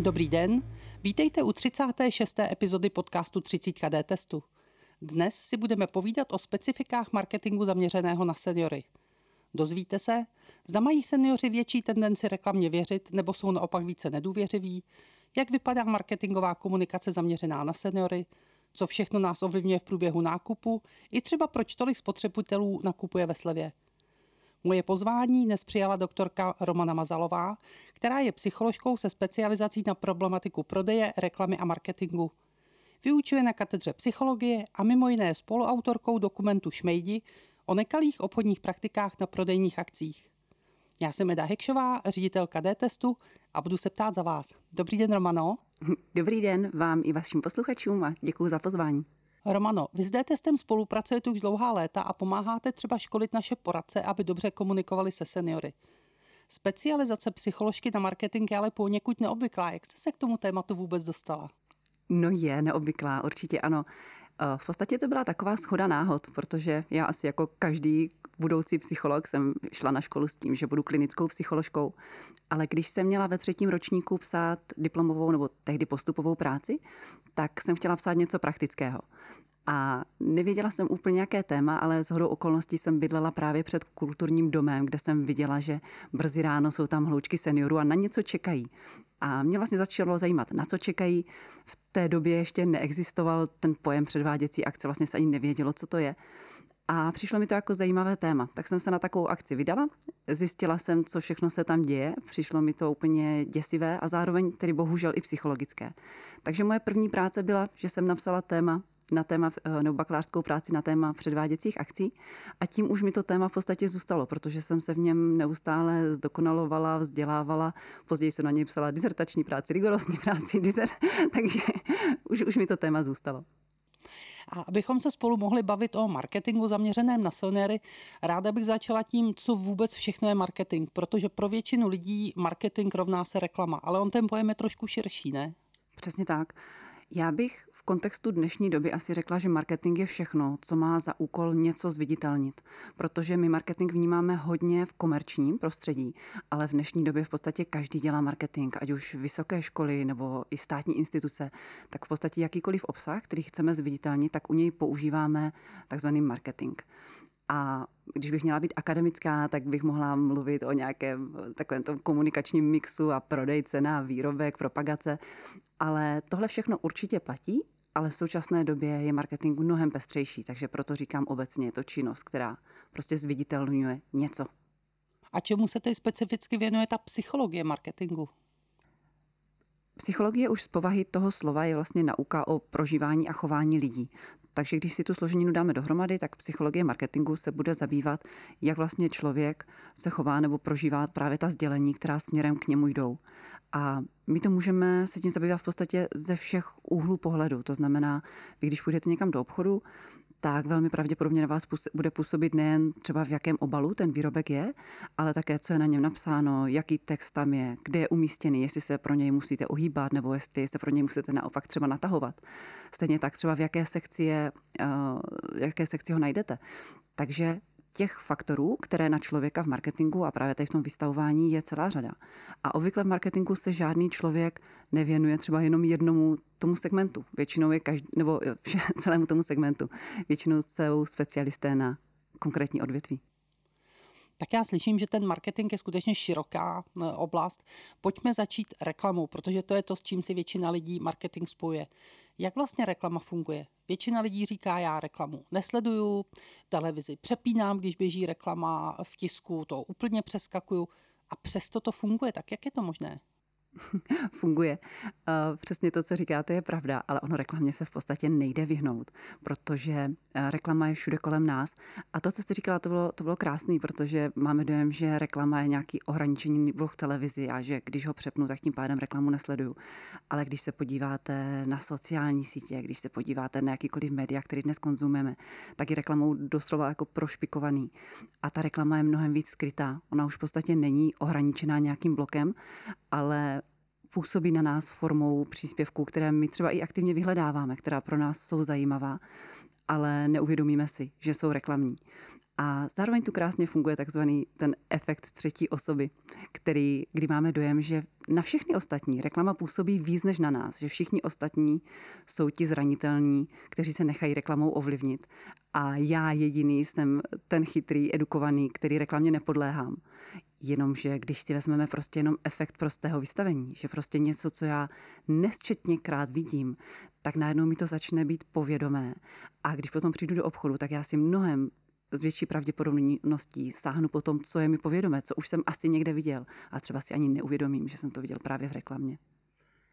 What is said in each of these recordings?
Dobrý den, vítejte u 36. epizody podcastu 30 KD testu. Dnes si budeme povídat o specifikách marketingu zaměřeného na seniory. Dozvíte se, zda mají seniori větší tendenci reklamně věřit nebo jsou naopak více nedůvěřiví, jak vypadá marketingová komunikace zaměřená na seniory, co všechno nás ovlivňuje v průběhu nákupu i třeba proč tolik spotřebitelů nakupuje ve slevě. Moje pozvání dnes přijala doktorka Romana Mazalová, která je psycholožkou se specializací na problematiku prodeje, reklamy a marketingu. Vyučuje na katedře psychologie a mimo jiné spoluautorkou dokumentu Šmejdi o nekalých obchodních praktikách na prodejních akcích. Já jsem Eda Hekšová, ředitelka D-testu a budu se ptát za vás. Dobrý den, Romano. Dobrý den vám i vašim posluchačům a děkuji za pozvání. Romano, vy s D-testem spolupracujete už dlouhá léta a pomáháte třeba školit naše poradce, aby dobře komunikovali se seniory. Specializace psycholožky na marketing je ale poněkud neobvyklá. Jak jste se k tomu tématu vůbec dostala? No je neobvyklá, určitě ano. V podstatě to byla taková schoda náhod, protože já asi jako každý budoucí psycholog jsem šla na školu s tím, že budu klinickou psycholožkou, ale když jsem měla ve třetím ročníku psát diplomovou nebo tehdy postupovou práci, tak jsem chtěla psát něco praktického. A nevěděla jsem úplně, jaké téma, ale z hodou okolností jsem bydlela právě před kulturním domem, kde jsem viděla, že brzy ráno jsou tam hloučky seniorů a na něco čekají. A mě vlastně začalo zajímat, na co čekají. V té době ještě neexistoval ten pojem předváděcí akce, vlastně se ani nevědělo, co to je. A přišlo mi to jako zajímavé téma. Tak jsem se na takovou akci vydala, zjistila jsem, co všechno se tam děje, přišlo mi to úplně děsivé a zároveň tedy bohužel i psychologické. Takže moje první práce byla, že jsem napsala téma na téma, eh, nebo bakalářskou práci na téma předváděcích akcí a tím už mi to téma v podstatě zůstalo, protože jsem se v něm neustále zdokonalovala, vzdělávala, později jsem na něj psala dizertační práci, rigorózní práci, dizert, takže už, už mi to téma zůstalo. A abychom se spolu mohli bavit o marketingu zaměřeném na seniory, ráda bych začala tím, co vůbec všechno je marketing, protože pro většinu lidí marketing rovná se reklama, ale on ten pojem je trošku širší, ne? Přesně tak. Já bych kontextu dnešní doby asi řekla, že marketing je všechno, co má za úkol něco zviditelnit. Protože my marketing vnímáme hodně v komerčním prostředí, ale v dnešní době v podstatě každý dělá marketing, ať už vysoké školy nebo i státní instituce, tak v podstatě jakýkoliv obsah, který chceme zviditelnit, tak u něj používáme takzvaný marketing. A když bych měla být akademická, tak bych mohla mluvit o nějakém takovém tom komunikačním mixu a prodej, cena, výrobek, propagace. Ale tohle všechno určitě platí, ale v současné době je marketing mnohem pestřejší, takže proto říkám obecně, je to činnost, která prostě zviditelňuje něco. A čemu se teď specificky věnuje ta psychologie marketingu? Psychologie už z povahy toho slova je vlastně nauka o prožívání a chování lidí. Takže když si tu složeninu dáme dohromady, tak psychologie marketingu se bude zabývat, jak vlastně člověk se chová nebo prožívá právě ta sdělení, která směrem k němu jdou. A my to můžeme se tím zabývat v podstatě ze všech úhlů pohledu. To znamená, vy když půjdete někam do obchodu, tak velmi pravděpodobně na vás bude působit nejen třeba v jakém obalu ten výrobek je, ale také, co je na něm napsáno, jaký text tam je, kde je umístěný, jestli se pro něj musíte ohýbat nebo jestli se pro něj musíte naopak třeba natahovat. Stejně tak třeba v jaké sekci, je, uh, jaké sekci ho najdete. Takže těch faktorů, které na člověka v marketingu a právě tady v tom vystavování je celá řada. A obvykle v marketingu se žádný člověk nevěnuje třeba jenom jednomu tomu segmentu. Většinou je každý, nebo celému tomu segmentu. Většinou jsou specialisté na konkrétní odvětví. Tak já slyším, že ten marketing je skutečně široká e, oblast. Pojďme začít reklamou, protože to je to, s čím si většina lidí marketing spojuje. Jak vlastně reklama funguje? Většina lidí říká, já reklamu nesleduju, televizi přepínám, když běží reklama v tisku, to úplně přeskakuju a přesto to funguje. Tak jak je to možné? funguje. Přesně to, co říkáte, je pravda, ale ono reklamě se v podstatě nejde vyhnout, protože eh, reklama je všude kolem nás. A to, co jste říkala, to bylo, to bylo krásný, protože máme dojem, že reklama je nějaký ohraničený v televizi a že když ho přepnu, tak tím pádem reklamu nesleduju. Ale když se podíváte na sociální sítě, když se podíváte na jakýkoliv média, který dnes konzumujeme, tak je reklamou doslova jako prošpikovaný. A ta reklama je mnohem víc skrytá. Ona už v podstatě není ohraničená nějakým blokem, ale působí na nás formou příspěvků, které my třeba i aktivně vyhledáváme, která pro nás jsou zajímavá. ale neuvědomíme si, že jsou reklamní. A zároveň tu krásně funguje takzvaný ten efekt třetí osoby, který, kdy máme dojem, že na všechny ostatní reklama působí víc než na nás, že všichni ostatní jsou ti zranitelní, kteří se nechají reklamou ovlivnit. A já jediný jsem ten chytrý, edukovaný, který reklamě nepodléhám. Jenomže když si vezmeme prostě jenom efekt prostého vystavení, že prostě něco, co já nesčetněkrát vidím, tak najednou mi to začne být povědomé. A když potom přijdu do obchodu, tak já si mnohem s větší pravděpodobností sáhnu po tom, co je mi povědomé, co už jsem asi někde viděl. A třeba si ani neuvědomím, že jsem to viděl právě v reklamě.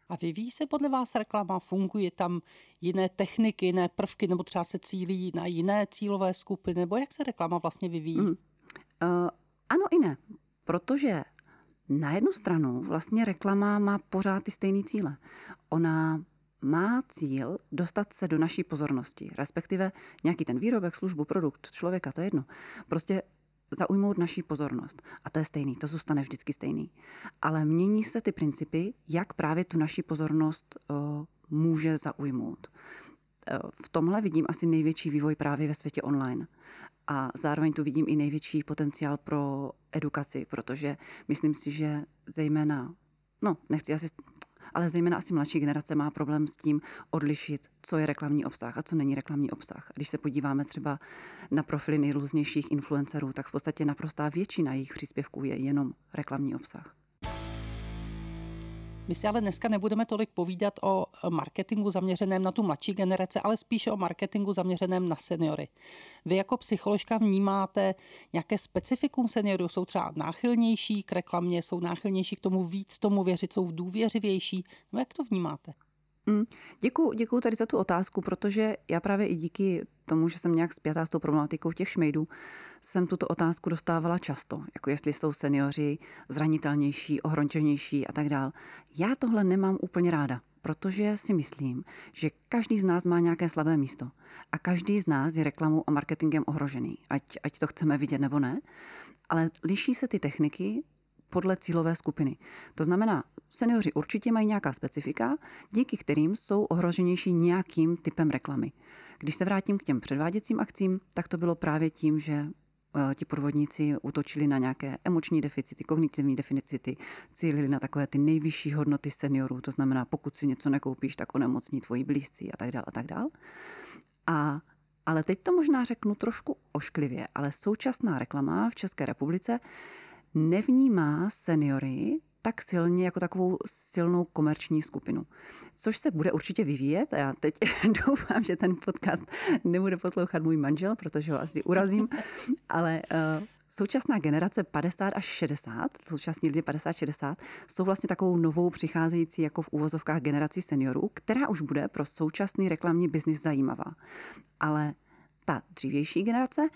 A vyvíjí se podle vás reklama? Funguje tam jiné techniky, jiné prvky, nebo třeba se cílí na jiné cílové skupiny? Nebo jak se reklama vlastně vyvíjí? Mm. Uh, ano i ne, protože na jednu stranu vlastně reklama má pořád ty stejné cíle. Ona má cíl dostat se do naší pozornosti, respektive nějaký ten výrobek, službu, produkt člověka, to je jedno. Prostě zaujmout naší pozornost. A to je stejný, to zůstane vždycky stejný. Ale mění se ty principy, jak právě tu naší pozornost uh, může zaujmout. Uh, v tomhle vidím asi největší vývoj právě ve světě online. A zároveň tu vidím i největší potenciál pro edukaci, protože myslím si, že zejména, no nechci asi ale zejména asi mladší generace má problém s tím odlišit, co je reklamní obsah a co není reklamní obsah. Když se podíváme třeba na profily nejrůznějších influencerů, tak v podstatě naprostá většina jejich příspěvků je jenom reklamní obsah. My si ale dneska nebudeme tolik povídat o marketingu zaměřeném na tu mladší generace, ale spíše o marketingu zaměřeném na seniory. Vy jako psycholožka vnímáte nějaké specifikum seniorů? Jsou třeba náchylnější k reklamě, jsou náchylnější k tomu víc tomu věřit, jsou důvěřivější? No jak to vnímáte? Mm, děkuji, děkuji tady za tu otázku, protože já právě i díky tomu, že jsem nějak zpětá s tou problematikou těch šmejdů, jsem tuto otázku dostávala často, jako jestli jsou seniori zranitelnější, ohrončenější a tak dál. Já tohle nemám úplně ráda, protože si myslím, že každý z nás má nějaké slabé místo a každý z nás je reklamou a marketingem ohrožený, ať, ať to chceme vidět nebo ne. Ale liší se ty techniky podle cílové skupiny. To znamená, seniori určitě mají nějaká specifika, díky kterým jsou ohroženější nějakým typem reklamy. Když se vrátím k těm předváděcím akcím, tak to bylo právě tím, že ti podvodníci útočili na nějaké emoční deficity, kognitivní deficity, cílili na takové ty nejvyšší hodnoty seniorů, to znamená, pokud si něco nekoupíš, tak onemocní tvoji blízcí a tak dále a tak dále. A ale teď to možná řeknu trošku ošklivě, ale současná reklama v České republice nevnímá seniory tak silně jako takovou silnou komerční skupinu. Což se bude určitě vyvíjet a já teď doufám, že ten podcast nebude poslouchat můj manžel, protože ho asi urazím, ale uh, Současná generace 50 až 60, současní lidi 50-60, jsou vlastně takovou novou přicházející jako v úvozovkách generací seniorů, která už bude pro současný reklamní biznis zajímavá. Ale ta dřívější generace,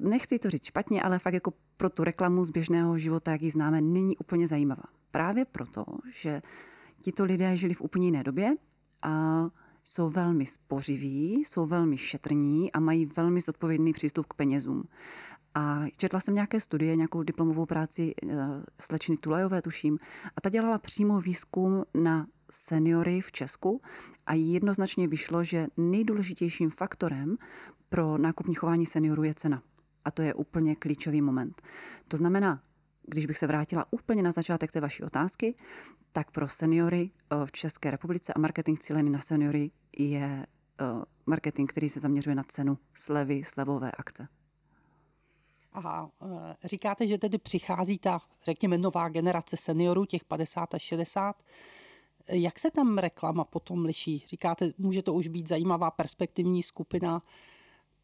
nechci to říct špatně, ale fakt jako pro tu reklamu z běžného života, jak ji známe, není úplně zajímavá. Právě proto, že tito lidé žili v úplně jiné době a jsou velmi spořiví, jsou velmi šetrní a mají velmi zodpovědný přístup k penězům. A četla jsem nějaké studie, nějakou diplomovou práci uh, slečny Tulajové, tuším, a ta dělala přímo výzkum na seniory v Česku a jednoznačně vyšlo, že nejdůležitějším faktorem pro nákupní chování seniorů je cena. A to je úplně klíčový moment. To znamená, když bych se vrátila úplně na začátek té vaší otázky, tak pro seniory eh, v České republice a marketing cílený na seniory je eh, marketing, který se zaměřuje na cenu slevy, slevové akce. Aha, eh, říkáte, že tedy přichází ta, řekněme, nová generace seniorů, těch 50 až 60. Jak se tam reklama potom liší? Říkáte, může to už být zajímavá perspektivní skupina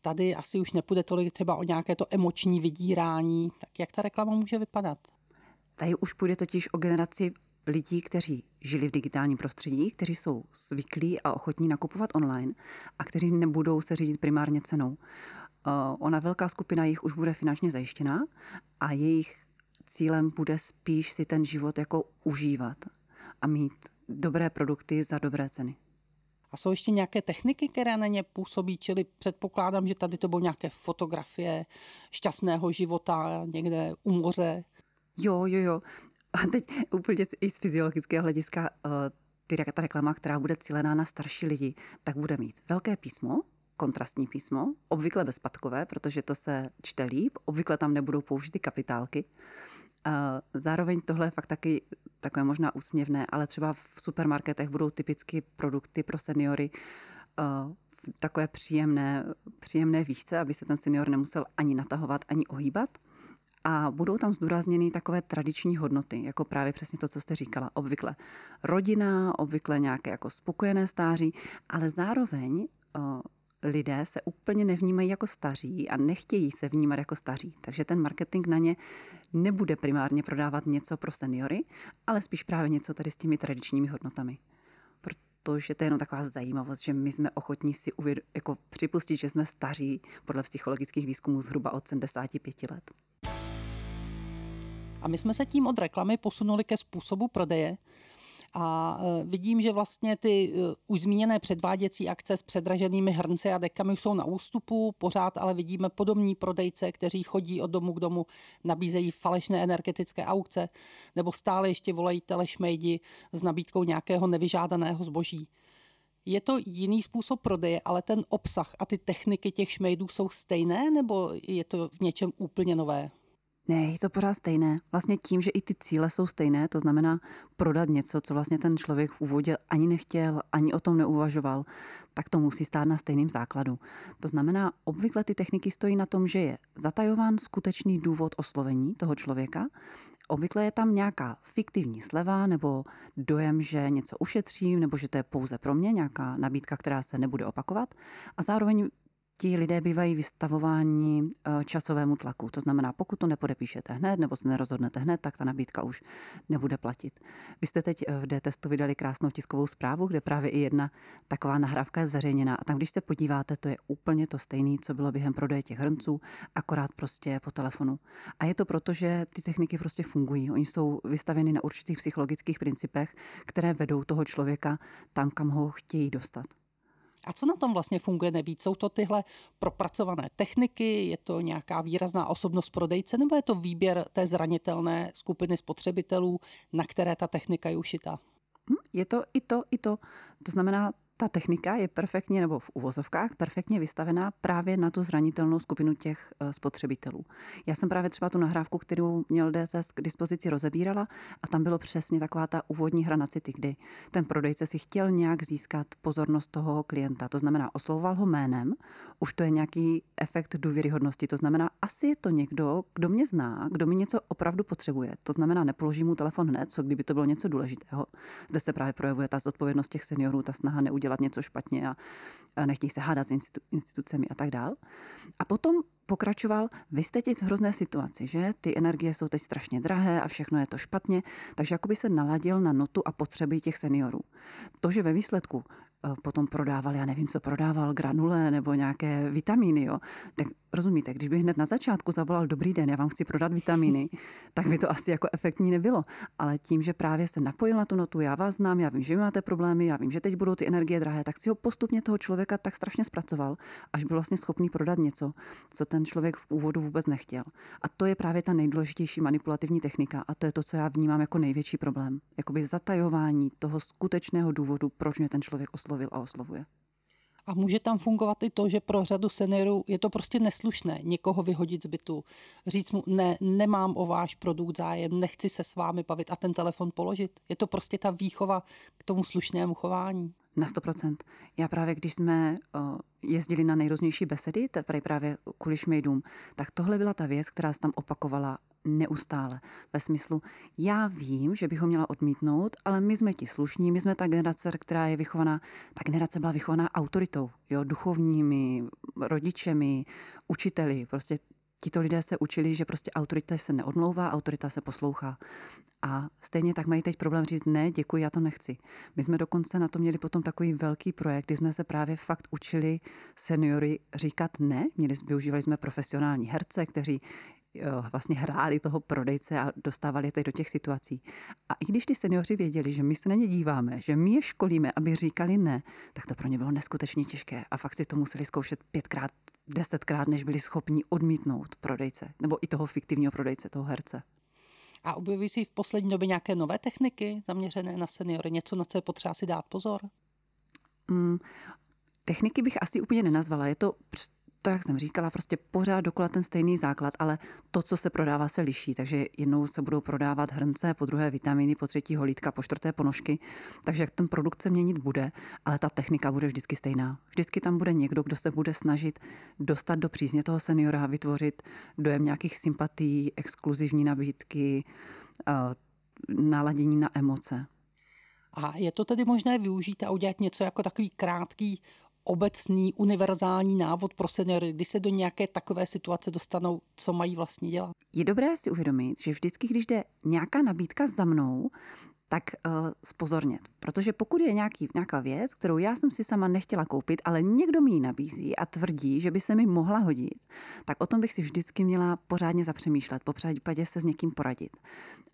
tady asi už nepůjde tolik třeba o nějaké to emoční vydírání. Tak jak ta reklama může vypadat? Tady už půjde totiž o generaci lidí, kteří žili v digitálním prostředí, kteří jsou zvyklí a ochotní nakupovat online a kteří nebudou se řídit primárně cenou. Eh, ona velká skupina jich už bude finančně zajištěná a jejich cílem bude spíš si ten život jako užívat a mít dobré produkty za dobré ceny. A jsou ještě nějaké techniky, které na ně působí, čili předpokládám, že tady to bylo nějaké fotografie šťastného života někde u moře. Jo, jo, jo. A teď úplně i z fyziologického hlediska eh, ty, ta reklama, která bude cílená na starší lidi, tak bude mít velké písmo, kontrastní písmo, obvykle bezpadkové, protože to se čte líp, obvykle tam nebudou použity kapitálky. Zároveň tohle je fakt taky takové možná úsměvné, ale třeba v supermarketech budou typicky produkty pro seniory v takové příjemné, příjemné výšce, aby se ten senior nemusel ani natahovat, ani ohýbat. A budou tam zdůrazněny takové tradiční hodnoty, jako právě přesně to, co jste říkala. Obvykle rodina, obvykle nějaké jako spokojené stáří, ale zároveň lidé se úplně nevnímají jako staří a nechtějí se vnímat jako staří. Takže ten marketing na ně nebude primárně prodávat něco pro seniory, ale spíš právě něco tady s těmi tradičními hodnotami. Protože to je jenom taková zajímavost, že my jsme ochotní si uvěd- jako připustit, že jsme staří podle psychologických výzkumů zhruba od 75 let. A my jsme se tím od reklamy posunuli ke způsobu prodeje. A e, vidím, že vlastně ty e, už zmíněné předváděcí akce s předraženými hrnci a dekami jsou na ústupu, pořád ale vidíme podobní prodejce, kteří chodí od domu k domu, nabízejí falešné energetické aukce nebo stále ještě volají telešmejdi s nabídkou nějakého nevyžádaného zboží. Je to jiný způsob prodeje, ale ten obsah a ty techniky těch šmejdů jsou stejné, nebo je to v něčem úplně nové? Ne, je to pořád stejné. Vlastně tím, že i ty cíle jsou stejné, to znamená prodat něco, co vlastně ten člověk v úvodě ani nechtěl, ani o tom neuvažoval, tak to musí stát na stejném základu. To znamená, obvykle ty techniky stojí na tom, že je zatajován skutečný důvod oslovení toho člověka, Obvykle je tam nějaká fiktivní sleva nebo dojem, že něco ušetřím nebo že to je pouze pro mě, nějaká nabídka, která se nebude opakovat. A zároveň ti lidé bývají vystavováni eh, časovému tlaku. To znamená, pokud to nepodepíšete hned nebo se nerozhodnete hned, tak ta nabídka už nebude platit. Vy jste teď eh, v D-testu vydali krásnou tiskovou zprávu, kde právě i jedna taková nahrávka je zveřejněná. A tam, když se podíváte, to je úplně to stejné, co bylo během prodeje těch hrnců, akorát prostě po telefonu. A je to proto, že ty techniky prostě fungují. Oni jsou vystaveny na určitých psychologických principech, které vedou toho člověka tam, kam ho chtějí dostat. A co na tom vlastně funguje nejvíc? Jsou to tyhle propracované techniky, je to nějaká výrazná osobnost prodejce, nebo je to výběr té zranitelné skupiny spotřebitelů, na které ta technika je ušita? Hm, je to i to, i to. To znamená, ta technika je perfektně, nebo v uvozovkách, perfektně vystavená právě na tu zranitelnou skupinu těch eh, spotřebitelů. Já jsem právě třeba tu nahrávku, kterou měl DTS k dispozici, rozebírala a tam bylo přesně taková ta úvodní hra na city, kdy ten prodejce si chtěl nějak získat pozornost toho klienta. To znamená, oslovoval ho jménem, už to je nějaký efekt důvěryhodnosti. To znamená, asi je to někdo, kdo mě zná, kdo mi něco opravdu potřebuje. To znamená, nepoložím mu telefon hned, co kdyby to bylo něco důležitého. Zde se právě projevuje ta zodpovědnost těch seniorů, ta snaha neudělat dělat něco špatně a, nechtějí se hádat s institu- institucemi a tak dál. A potom pokračoval, vy jste teď v hrozné situaci, že ty energie jsou teď strašně drahé a všechno je to špatně, takže jakoby se naladil na notu a potřeby těch seniorů. To, že ve výsledku potom prodával, já nevím, co prodával, granule nebo nějaké vitamíny, jo. Tak rozumíte, když bych hned na začátku zavolal dobrý den, já vám chci prodat vitamíny, tak by to asi jako efektní nebylo. Ale tím, že právě se napojil na tu notu, já vás znám, já vím, že vy máte problémy, já vím, že teď budou ty energie drahé, tak si ho postupně toho člověka tak strašně zpracoval, až byl vlastně schopný prodat něco, co ten člověk v úvodu vůbec nechtěl. A to je právě ta nejdůležitější manipulativní technika a to je to, co já vnímám jako největší problém. Jakoby zatajování toho skutečného důvodu, proč mě ten člověk oslovil oslovil a oslovuje. A může tam fungovat i to, že pro řadu seniorů je to prostě neslušné někoho vyhodit z bytu, říct mu, ne, nemám o váš produkt zájem, nechci se s vámi bavit a ten telefon položit. Je to prostě ta výchova k tomu slušnému chování. Na 100%. Já právě, když jsme jezdili na nejrůznější besedy, právě kvůli šmejdům, tak tohle byla ta věc, která se tam opakovala neustále. Ve smyslu, já vím, že bych ho měla odmítnout, ale my jsme ti slušní, my jsme ta generace, která je vychovaná, ta generace byla vychovaná autoritou, jo, duchovními, rodičemi, učiteli, prostě tito lidé se učili, že prostě autorita se neodmlouvá, autorita se poslouchá. A stejně tak mají teď problém říct, ne, děkuji, já to nechci. My jsme dokonce na to měli potom takový velký projekt, kdy jsme se právě fakt učili seniory říkat ne. Měli, využívali jsme profesionální herce, kteří jo, vlastně hráli toho prodejce a dostávali je teď do těch situací. A i když ty seniori věděli, že my se na ně díváme, že my je školíme, aby říkali ne, tak to pro ně bylo neskutečně těžké. A fakt si to museli zkoušet pětkrát, desetkrát, než byli schopni odmítnout prodejce, nebo i toho fiktivního prodejce, toho herce. A objevují si v poslední době nějaké nové techniky zaměřené na seniory? Něco, na co je potřeba si dát pozor? Mm, Techniky bych asi úplně nenazvala. Je to to, jak jsem říkala, prostě pořád dokola ten stejný základ, ale to, co se prodává, se liší. Takže jednou se budou prodávat hrnce, po druhé vitaminy, po třetí holítka, po čtvrté ponožky. Takže ten produkt se měnit bude, ale ta technika bude vždycky stejná. Vždycky tam bude někdo, kdo se bude snažit dostat do přízně toho seniora, vytvořit dojem nějakých sympatí, exkluzivní nabídky, eh, naladění na emoce. A je to tedy možné využít a udělat něco jako takový krátký obecný, univerzální návod pro seniory, když se do nějaké takové situace dostanou, co mají vlastně dělat? Je dobré si uvědomit, že vždycky, když jde nějaká nabídka za mnou, tak uh, spozornět. Protože pokud je nějaký, nějaká věc, kterou já jsem si sama nechtěla koupit, ale někdo mi ji nabízí a tvrdí, že by se mi mohla hodit, tak o tom bych si vždycky měla pořádně zapřemýšlet, po případě se s někým poradit.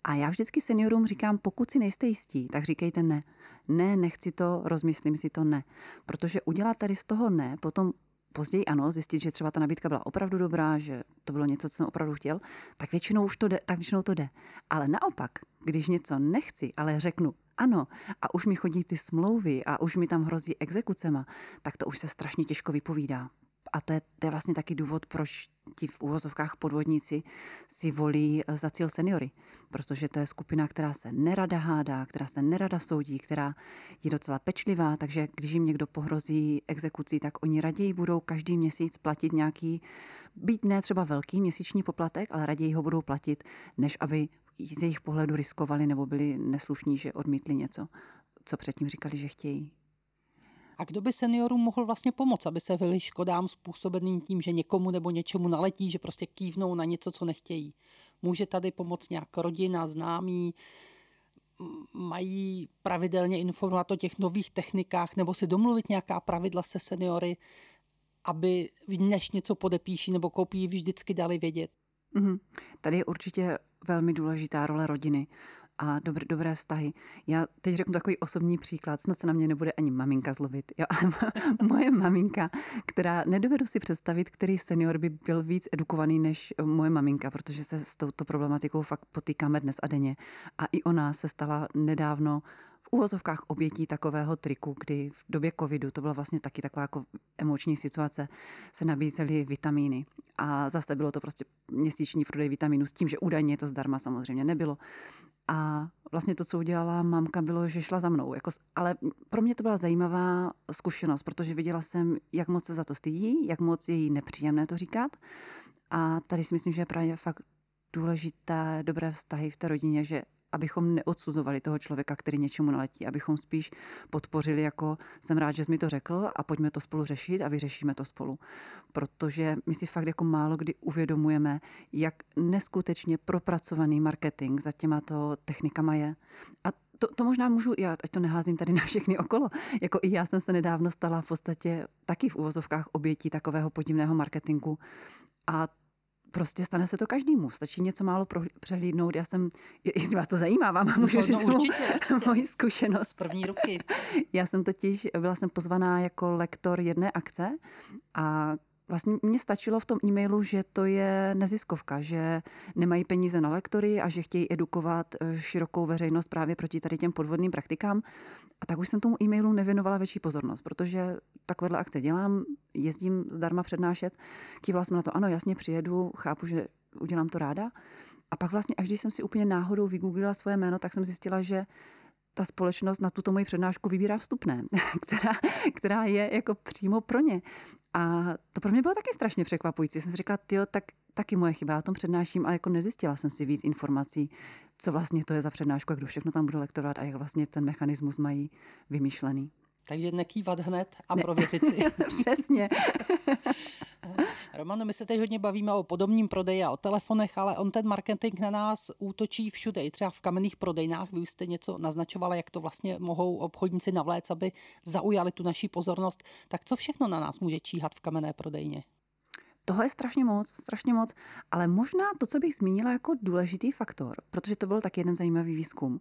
A já vždycky seniorům říkám, pokud si nejste jistí, tak říkejte ne ne, nechci to, rozmyslím si to, ne. Protože udělat tady z toho ne, potom později ano, zjistit, že třeba ta nabídka byla opravdu dobrá, že to bylo něco, co jsem opravdu chtěl, tak většinou už to jde, tak většinou to jde. Ale naopak, když něco nechci, ale řeknu ano a už mi chodí ty smlouvy a už mi tam hrozí exekucema, tak to už se strašně těžko vypovídá a to je, to je vlastně taky důvod, proč ti v úvozovkách podvodníci si volí eh, za cíl seniory. Protože to je skupina, která se nerada hádá, která se nerada soudí, která je docela pečlivá, takže když jim někdo pohrozí exekucí, tak oni raději budou každý měsíc platit nějaký, být ne třeba velký měsíční poplatek, ale raději ho budou platit, než aby z jejich pohledu riskovali nebo byli neslušní, že odmítli něco, co předtím říkali, že chtějí. A kdo by seniorům mohl vlastně pomoct, aby se vyli škodám způsobeným tím, že někomu nebo něčemu naletí, že prostě kývnou na něco, co nechtějí. Může tady pomoct nějak rodina, známí, mají pravidelně informovat o těch nových technikách nebo si domluvit nějaká pravidla se seniory, aby než něco podepíší nebo koupí, vždycky dali vědět. Mm-hmm. Tady je určitě velmi důležitá role rodiny a dobré, dobré vztahy. Já teď řeknu takový osobní příklad, snad se na mě nebude ani maminka zlovit, jo, ale moje maminka, která nedovedu si představit, který senior by byl víc edukovaný než moje maminka, protože se s touto problematikou fakt potýkáme dnes a denně. A i ona se stala nedávno uvozovkách obětí takového triku, kdy v době covidu, to byla vlastně taky taková jako emoční situace, se nabízely vitamíny. A zase bylo to prostě měsíční prodej vitamínů s tím, že údajně to zdarma samozřejmě nebylo. A vlastně to, co udělala mamka, bylo, že šla za mnou. Jako, ale pro mě to byla zajímavá zkušenost, protože viděla jsem, jak moc se za to stydí, jak moc je jí nepříjemné to říkat. A tady si myslím, že je právě fakt důležité dobré vztahy v té rodině, že abychom neodsuzovali toho člověka, který něčemu naletí, abychom spíš podpořili jako jsem rád, že jsi mi to řekl a pojďme to spolu řešit a vyřešíme to spolu. Protože my si fakt jako málo kdy uvědomujeme, jak neskutečně propracovaný marketing za těma to technikama je. A to, to možná můžu, já ať to neházím tady na všechny okolo, jako i já jsem se nedávno stala v podstatě taky v uvozovkách obětí takového podivného marketingu. A prostě stane se to každému. Stačí něco málo pro, přehlídnout. Já jsem, jestli vás to zajímá, vám můžu no, říct no, určitě, moji zkušenost. Z první ruky. Já jsem totiž, byla jsem pozvaná jako lektor jedné akce a Vlastně mně stačilo v tom e-mailu, že to je neziskovka, že nemají peníze na lektory a že chtějí edukovat eh, širokou veřejnost právě proti tady těm podvodným praktikám. A tak už jsem tomu e-mailu nevěnovala větší pozornost, protože takovéhle akce dělám, jezdím zdarma přednášet, kývala jsem na to, ano, jasně přijedu, chápu, že udělám to ráda. A pak vlastně, až když jsem si úplně náhodou vygooglila svoje jméno, tak jsem zjistila, že ta společnost na tuto moji přednášku vybírá vstupné, která, která je jako přímo pro ně. A to pro mě bylo taky strašně překvapující. Jsem si řekla, jo, tak taky moje chyba, já o tom přednáším, ale jako nezjistila jsem si víc informací, co vlastně to je za přednášku a kdo všechno tam bude lektorovat a jak vlastně ten mechanismus mají vymýšlený. Takže nekývat hned a ne. prověřit si. Přesně. Romano, my se teď hodně bavíme o podobním prodeji a o telefonech, ale on ten marketing na nás útočí všude, i třeba v kamenných prodejnách. Vy už jste něco naznačovala, jak to vlastně mohou obchodníci navléct, aby zaujali tu naší pozornost. Tak co všechno na nás může číhat v kamenné prodejně? Toho je strašně moc, strašně moc, ale možná to, co bych zmínila jako důležitý faktor, protože to byl tak jeden zajímavý výzkum,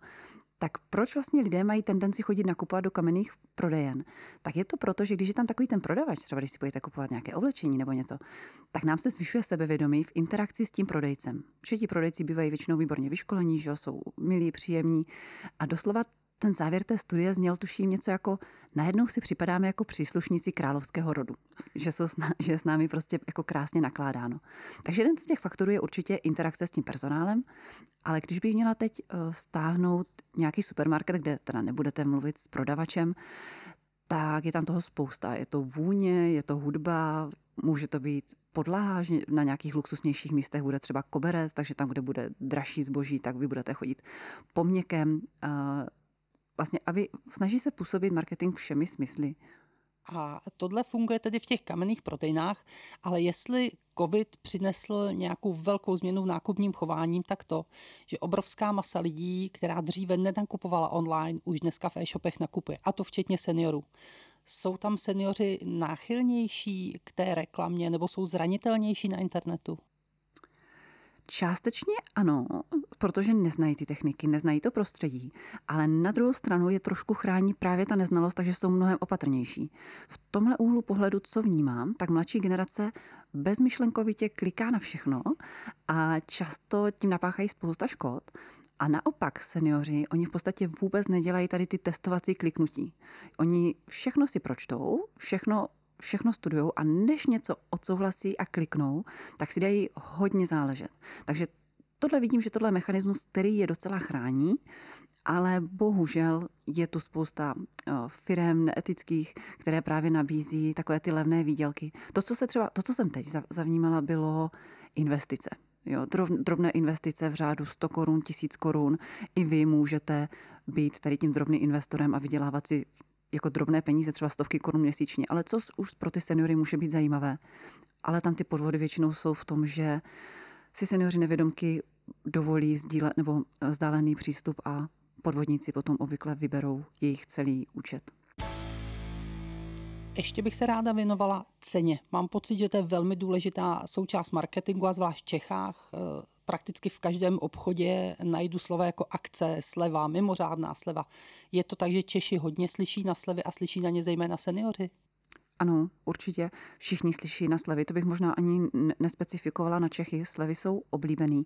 tak proč vlastně lidé mají tendenci chodit nakupovat do kamenných prodejen? Tak je to proto, že když je tam takový ten prodavač, třeba když si budete kupovat nějaké oblečení nebo něco, tak nám se zvyšuje sebevědomí v interakci s tím prodejcem. Ti prodejci bývají většinou výborně vyškolení, že jsou milí, příjemní a doslova ten závěr té studie zněl tuším něco jako najednou si připadáme jako příslušníci královského rodu, že, jsou, že je s námi prostě jako krásně nakládáno. Takže jeden z těch faktorů je určitě interakce s tím personálem, ale když bych měla teď eh, stáhnout nějaký supermarket, kde teda nebudete mluvit s prodavačem, tak je tam toho spousta. Je to vůně, je to hudba, může to být podlaha, že na nějakých luxusnějších místech bude třeba koberec, takže tam, kde bude dražší zboží, tak vy budete chodit po měkkém. Vlastně, aby snaží se působit marketing všemi smysly. A tohle funguje tedy v těch kamenných proteinách, ale jestli COVID přinesl nějakou velkou změnu v nákupním chováním, tak to, že obrovská masa lidí, která dříve nenakupovala online, už dneska v e-shopech nakupuje, a to včetně seniorů. Jsou tam seniori náchylnější k té reklamě nebo jsou zranitelnější na internetu? Částečně ano, protože neznají ty techniky, neznají to prostředí, ale na druhou stranu je trošku chrání právě ta neznalost, takže jsou mnohem opatrnější. V tomhle úhlu pohledu, co vnímám, tak mladší generace bezmyšlenkovitě kliká na všechno a často tím napáchají spousta škod. A naopak seniori, oni v podstatě vůbec nedělají tady ty testovací kliknutí. Oni všechno si pročtou, všechno všechno studují a než něco odsouhlasí a kliknou, tak si dají hodně záležet. Takže tohle vidím, že tohle je mechanismus, který je docela chrání, ale bohužel je tu spousta eh, firm neetických, které právě nabízí takové ty levné výdělky. To, co, se třeba, to, co jsem teď zavnímala, bylo investice. Jo, drobné investice v řádu 100 korun, 1000 korun. I vy můžete být tady tím drobným investorem a vydělávat si jako drobné peníze, třeba stovky korun měsíčně. Ale co už pro ty seniory může být zajímavé. Ale tam ty podvody většinou jsou v tom, že si seniori nevědomky dovolí sdílet nebo vzdálený přístup a podvodníci potom obvykle vyberou jejich celý účet. Ještě bych se ráda věnovala ceně. Mám pocit, že to je velmi důležitá součást marketingu a zvlášť v Čechách. Prakticky v každém obchodě najdu slova jako akce, sleva, mimořádná sleva. Je to tak, že Češi hodně slyší na slevy a slyší na ně zejména seniori? Ano, určitě. Všichni slyší na slevy. To bych možná ani nespecifikovala na Čechy. Slevy jsou oblíbený.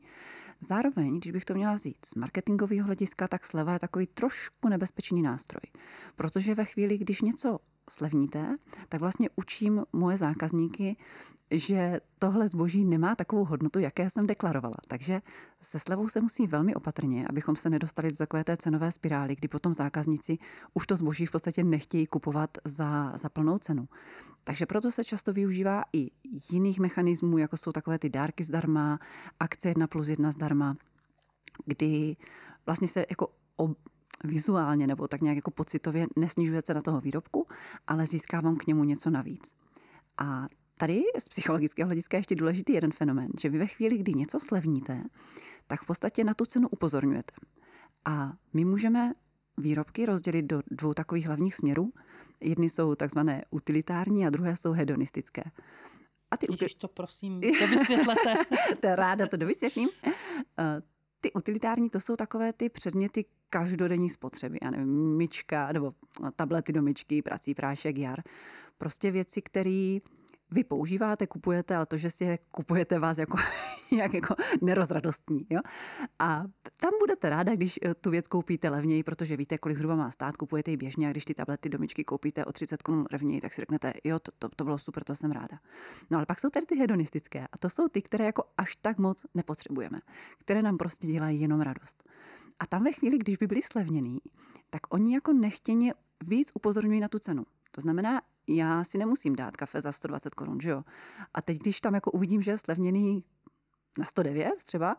Zároveň, když bych to měla vzít z marketingového hlediska, tak sleva je takový trošku nebezpečný nástroj. Protože ve chvíli, když něco slevníte, tak vlastně učím moje zákazníky, že tohle zboží nemá takovou hodnotu, jaké jsem deklarovala. Takže se slevou se musí velmi opatrně, abychom se nedostali do takové té cenové spirály, kdy potom zákazníci už to zboží v podstatě nechtějí kupovat za, za plnou cenu. Takže proto se často využívá i jiných mechanismů, jako jsou takové ty dárky zdarma, akce 1 plus 1 zdarma, kdy vlastně se jako vizuálně nebo tak nějak jako pocitově nesnižuje cena toho výrobku, ale získávám k němu něco navíc. A tady z psychologického hlediska je ještě důležitý jeden fenomén, že vy ve chvíli, kdy něco slevníte, tak v podstatě na tu cenu upozorňujete. A my můžeme výrobky rozdělit do dvou takových hlavních směrů. Jedny jsou takzvané utilitární a druhé jsou hedonistické. A ty Ježiš, to prosím, to vysvětlete. to ráda to dovysvětlím. Eh, ty utilitární, to jsou takové ty předměty každodenní spotřeby. Já nevím, myčka nebo tablety do myčky, prací prášek, jar. Prostě věci, které vy používáte, kupujete, ale to, že si je kupujete vás jako nějak jako nerozradostní. Jo? A tam budete ráda, když eh, tu věc koupíte levněji, protože víte, kolik zhruba má stát, kupujete ji běžně a když ty tablety domičky koupíte o 30 korun levněji, tak si řeknete, jo, to, to, to bylo super, to jsem ráda. No ale pak jsou tady ty hedonistické a to jsou ty, které jako až tak moc nepotřebujeme, které nám prostě dělají jenom radost. A tam ve chvíli, když by byly slevněný, tak oni jako nechtěně víc upozorňují na tu cenu. To znamená, já si nemusím dát kafe za 120 korun, že jo? A teď, když tam jako uvidím, že je slevněný na 109 třeba,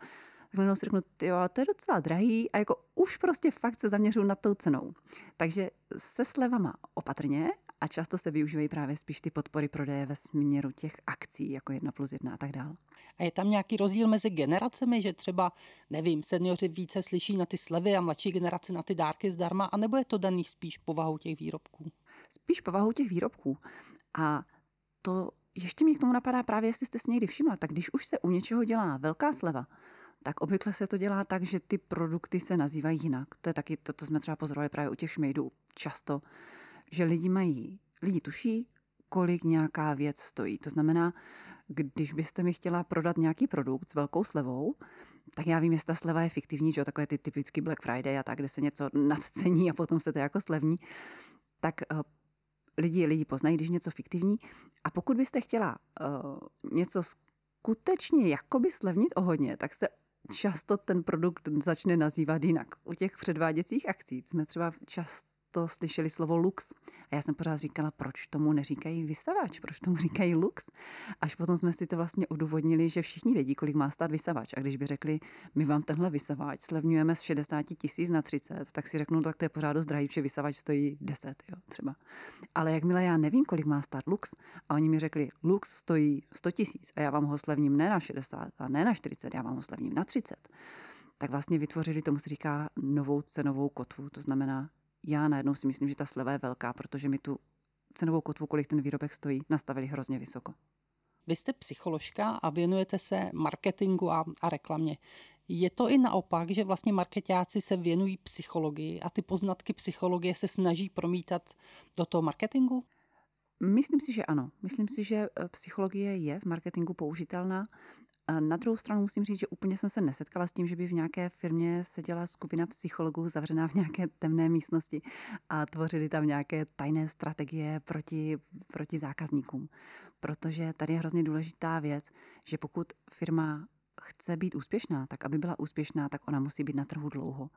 tak najednou si řeknu, jo, to je docela drahý a jako už prostě fakt se zaměřuju nad tou cenou. Takže se slevama opatrně a často se využívají právě spíš ty podpory prodeje ve směru těch akcí, jako jedna plus jedna a tak dále. A je tam nějaký rozdíl mezi generacemi, že třeba, nevím, seniori více slyší na ty slevy a mladší generace na ty dárky zdarma, anebo je to daný spíš povahou těch výrobků? Spíš povahou těch výrobků. A to ještě mě k tomu napadá právě, jestli jste si někdy všimla, tak když už se u něčeho dělá velká sleva, tak obvykle se to dělá tak, že ty produkty se nazývají jinak. To je taky, to, to jsme třeba pozorovali právě u těch šmejdů často, že lidi mají, lidi tuší, kolik nějaká věc stojí. To znamená, když byste mi chtěla prodat nějaký produkt s velkou slevou, tak já vím, jestli ta sleva je fiktivní, že takové ty typický Black Friday a tak, kde se něco nadcení a potom se to jako slevní, tak uh, lidi, lidi poznají, když něco fiktivní. A pokud byste chtěla uh, něco skutečně jakoby slevnit o hodně, tak se často ten produkt začne nazývat jinak. U těch předváděcích akcí jsme třeba často to slyšeli slovo lux. A já jsem pořád říkala, proč tomu neříkají vysavač, proč tomu říkají lux. Až potom jsme si to vlastně odůvodnili, že všichni vědí, kolik má stát vysavač. A když by řekli, my vám tenhle vysavač slevňujeme z 60 tisíc na 30, tak si řeknu, tak to je pořád dost drahý, že vysavač stojí 10, jo, třeba. Ale jakmile já nevím, kolik má stát lux, a oni mi řekli, lux stojí 100 tisíc a já vám ho slevním ne na 60 a ne na 40, já vám ho slevním na 30 tak vlastně vytvořili, tomu se říká, novou cenovou kotvu. To znamená, já najednou si myslím, že ta sleva je velká, protože mi tu cenovou kotvu, kolik ten výrobek stojí, nastavili hrozně vysoko. Vy jste psycholožka a věnujete se marketingu a, a reklamě. Je to i naopak, že vlastně marketáci se věnují psychologii a ty poznatky psychologie se snaží promítat do toho marketingu? Myslím si, že ano. Myslím si, že eh, psychologie je v marketingu použitelná na druhou stranu musím říct, že úplně jsem se nesetkala s tím, že by v nějaké firmě seděla skupina psychologů zavřená v nějaké temné místnosti a tvořili tam nějaké tajné strategie proti, proti zákazníkům. Protože tady je hrozně důležitá věc, že pokud firma chce být úspěšná, tak aby byla úspěšná, tak ona musí být na trhu dlouho.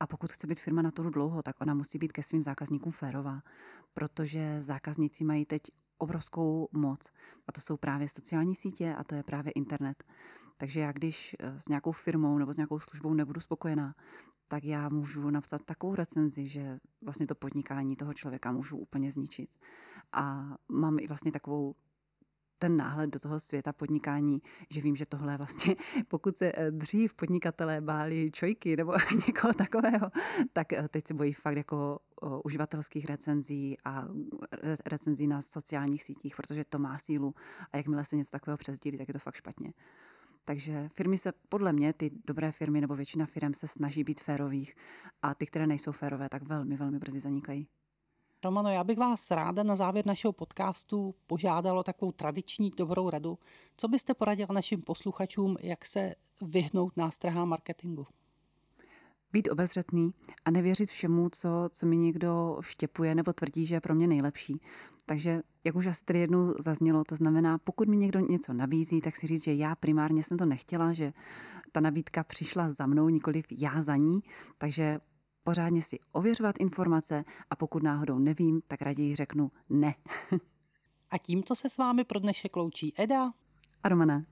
A pokud chce být firma na trhu dlouho, tak ona musí být ke svým zákazníkům férová, protože zákazníci mají teď obrovskou moc. A to jsou právě sociální sítě a to je právě internet. Takže já když eh, s nějakou firmou nebo s nějakou službou nebudu spokojená, tak já můžu napsat takovou recenzi, že vlastně to podnikání toho člověka můžu úplně zničit. A mám i vlastně takovou ten náhled do toho světa podnikání, že vím, že tohle vlastně, pokud se eh, dřív podnikatelé báli čojky nebo někoho takového, tak eh, teď se bojí fakt jako uživatelských recenzí a recenzí na sociálních sítích, protože to má sílu a jakmile se něco takového přesdílí, tak je to fakt špatně. Takže firmy se, podle mě, ty dobré firmy nebo většina firm se snaží být férových a ty, které nejsou férové, tak velmi, velmi brzy zanikají. Romano, já bych vás ráda na závěr našeho podcastu požádalo takovou tradiční dobrou radu. Co byste poradila našim posluchačům, jak se vyhnout nástrahám marketingu? Být obezřetný a nevěřit všemu, co, co mi někdo štěpuje nebo tvrdí, že je pro mě nejlepší. Takže, jak už asi tady jednou zaznělo, to znamená, pokud mi někdo něco nabízí, tak si říct, že já primárně jsem to nechtěla, že ta nabídka přišla za mnou, nikoliv já za ní. Takže pořádně si ověřovat informace a pokud náhodou nevím, tak raději řeknu ne. a tímto se s vámi pro dnešek loučí Eda a Romana.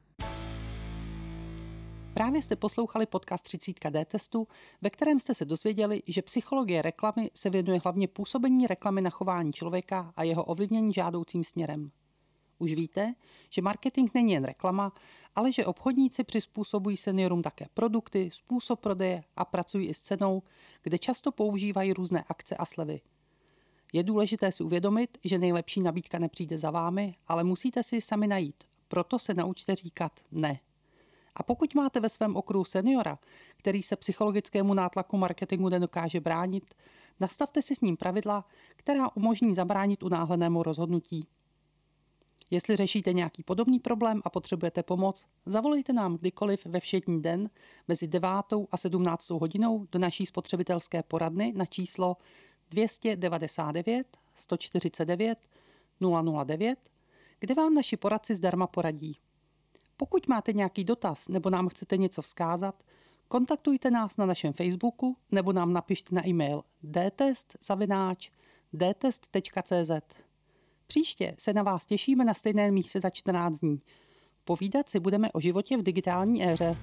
Právě jste poslouchali podcast 30 D testu, ve kterém jste se dozvěděli, že psychologie reklamy se věnuje hlavně působení reklamy na chování člověka a jeho ovlivnění žádoucím směrem. Už víte, že marketing není jen reklama, ale že obchodníci přizpůsobují seniorům také produkty, způsob prodeje a pracují i s cenou, kde často používají různé akce a slevy. Je důležité si uvědomit, že nejlepší nabídka nepřijde za vámi, ale musíte si sami najít. Proto se naučte říkat ne. A pokud máte ve svém okruhu seniora, který se psychologickému nátlaku marketingu nedokáže bránit, nastavte si s ním pravidla, která umožní zabránit unáhlenému rozhodnutí. Jestli řešíte nějaký podobný problém a potřebujete pomoc, zavolejte nám kdykoliv ve všední den mezi 9. a 17. hodinou do naší spotřebitelské poradny na číslo 299 149 009, kde vám naši poradci zdarma poradí. Pokud máte nějaký dotaz nebo nám chcete něco vzkázat, kontaktujte nás na našem Facebooku nebo nám napište na e-mail dtest.cz. Příště se na vás těšíme na stejné místě za 14 dní. Povídat si budeme o životě v digitální éře.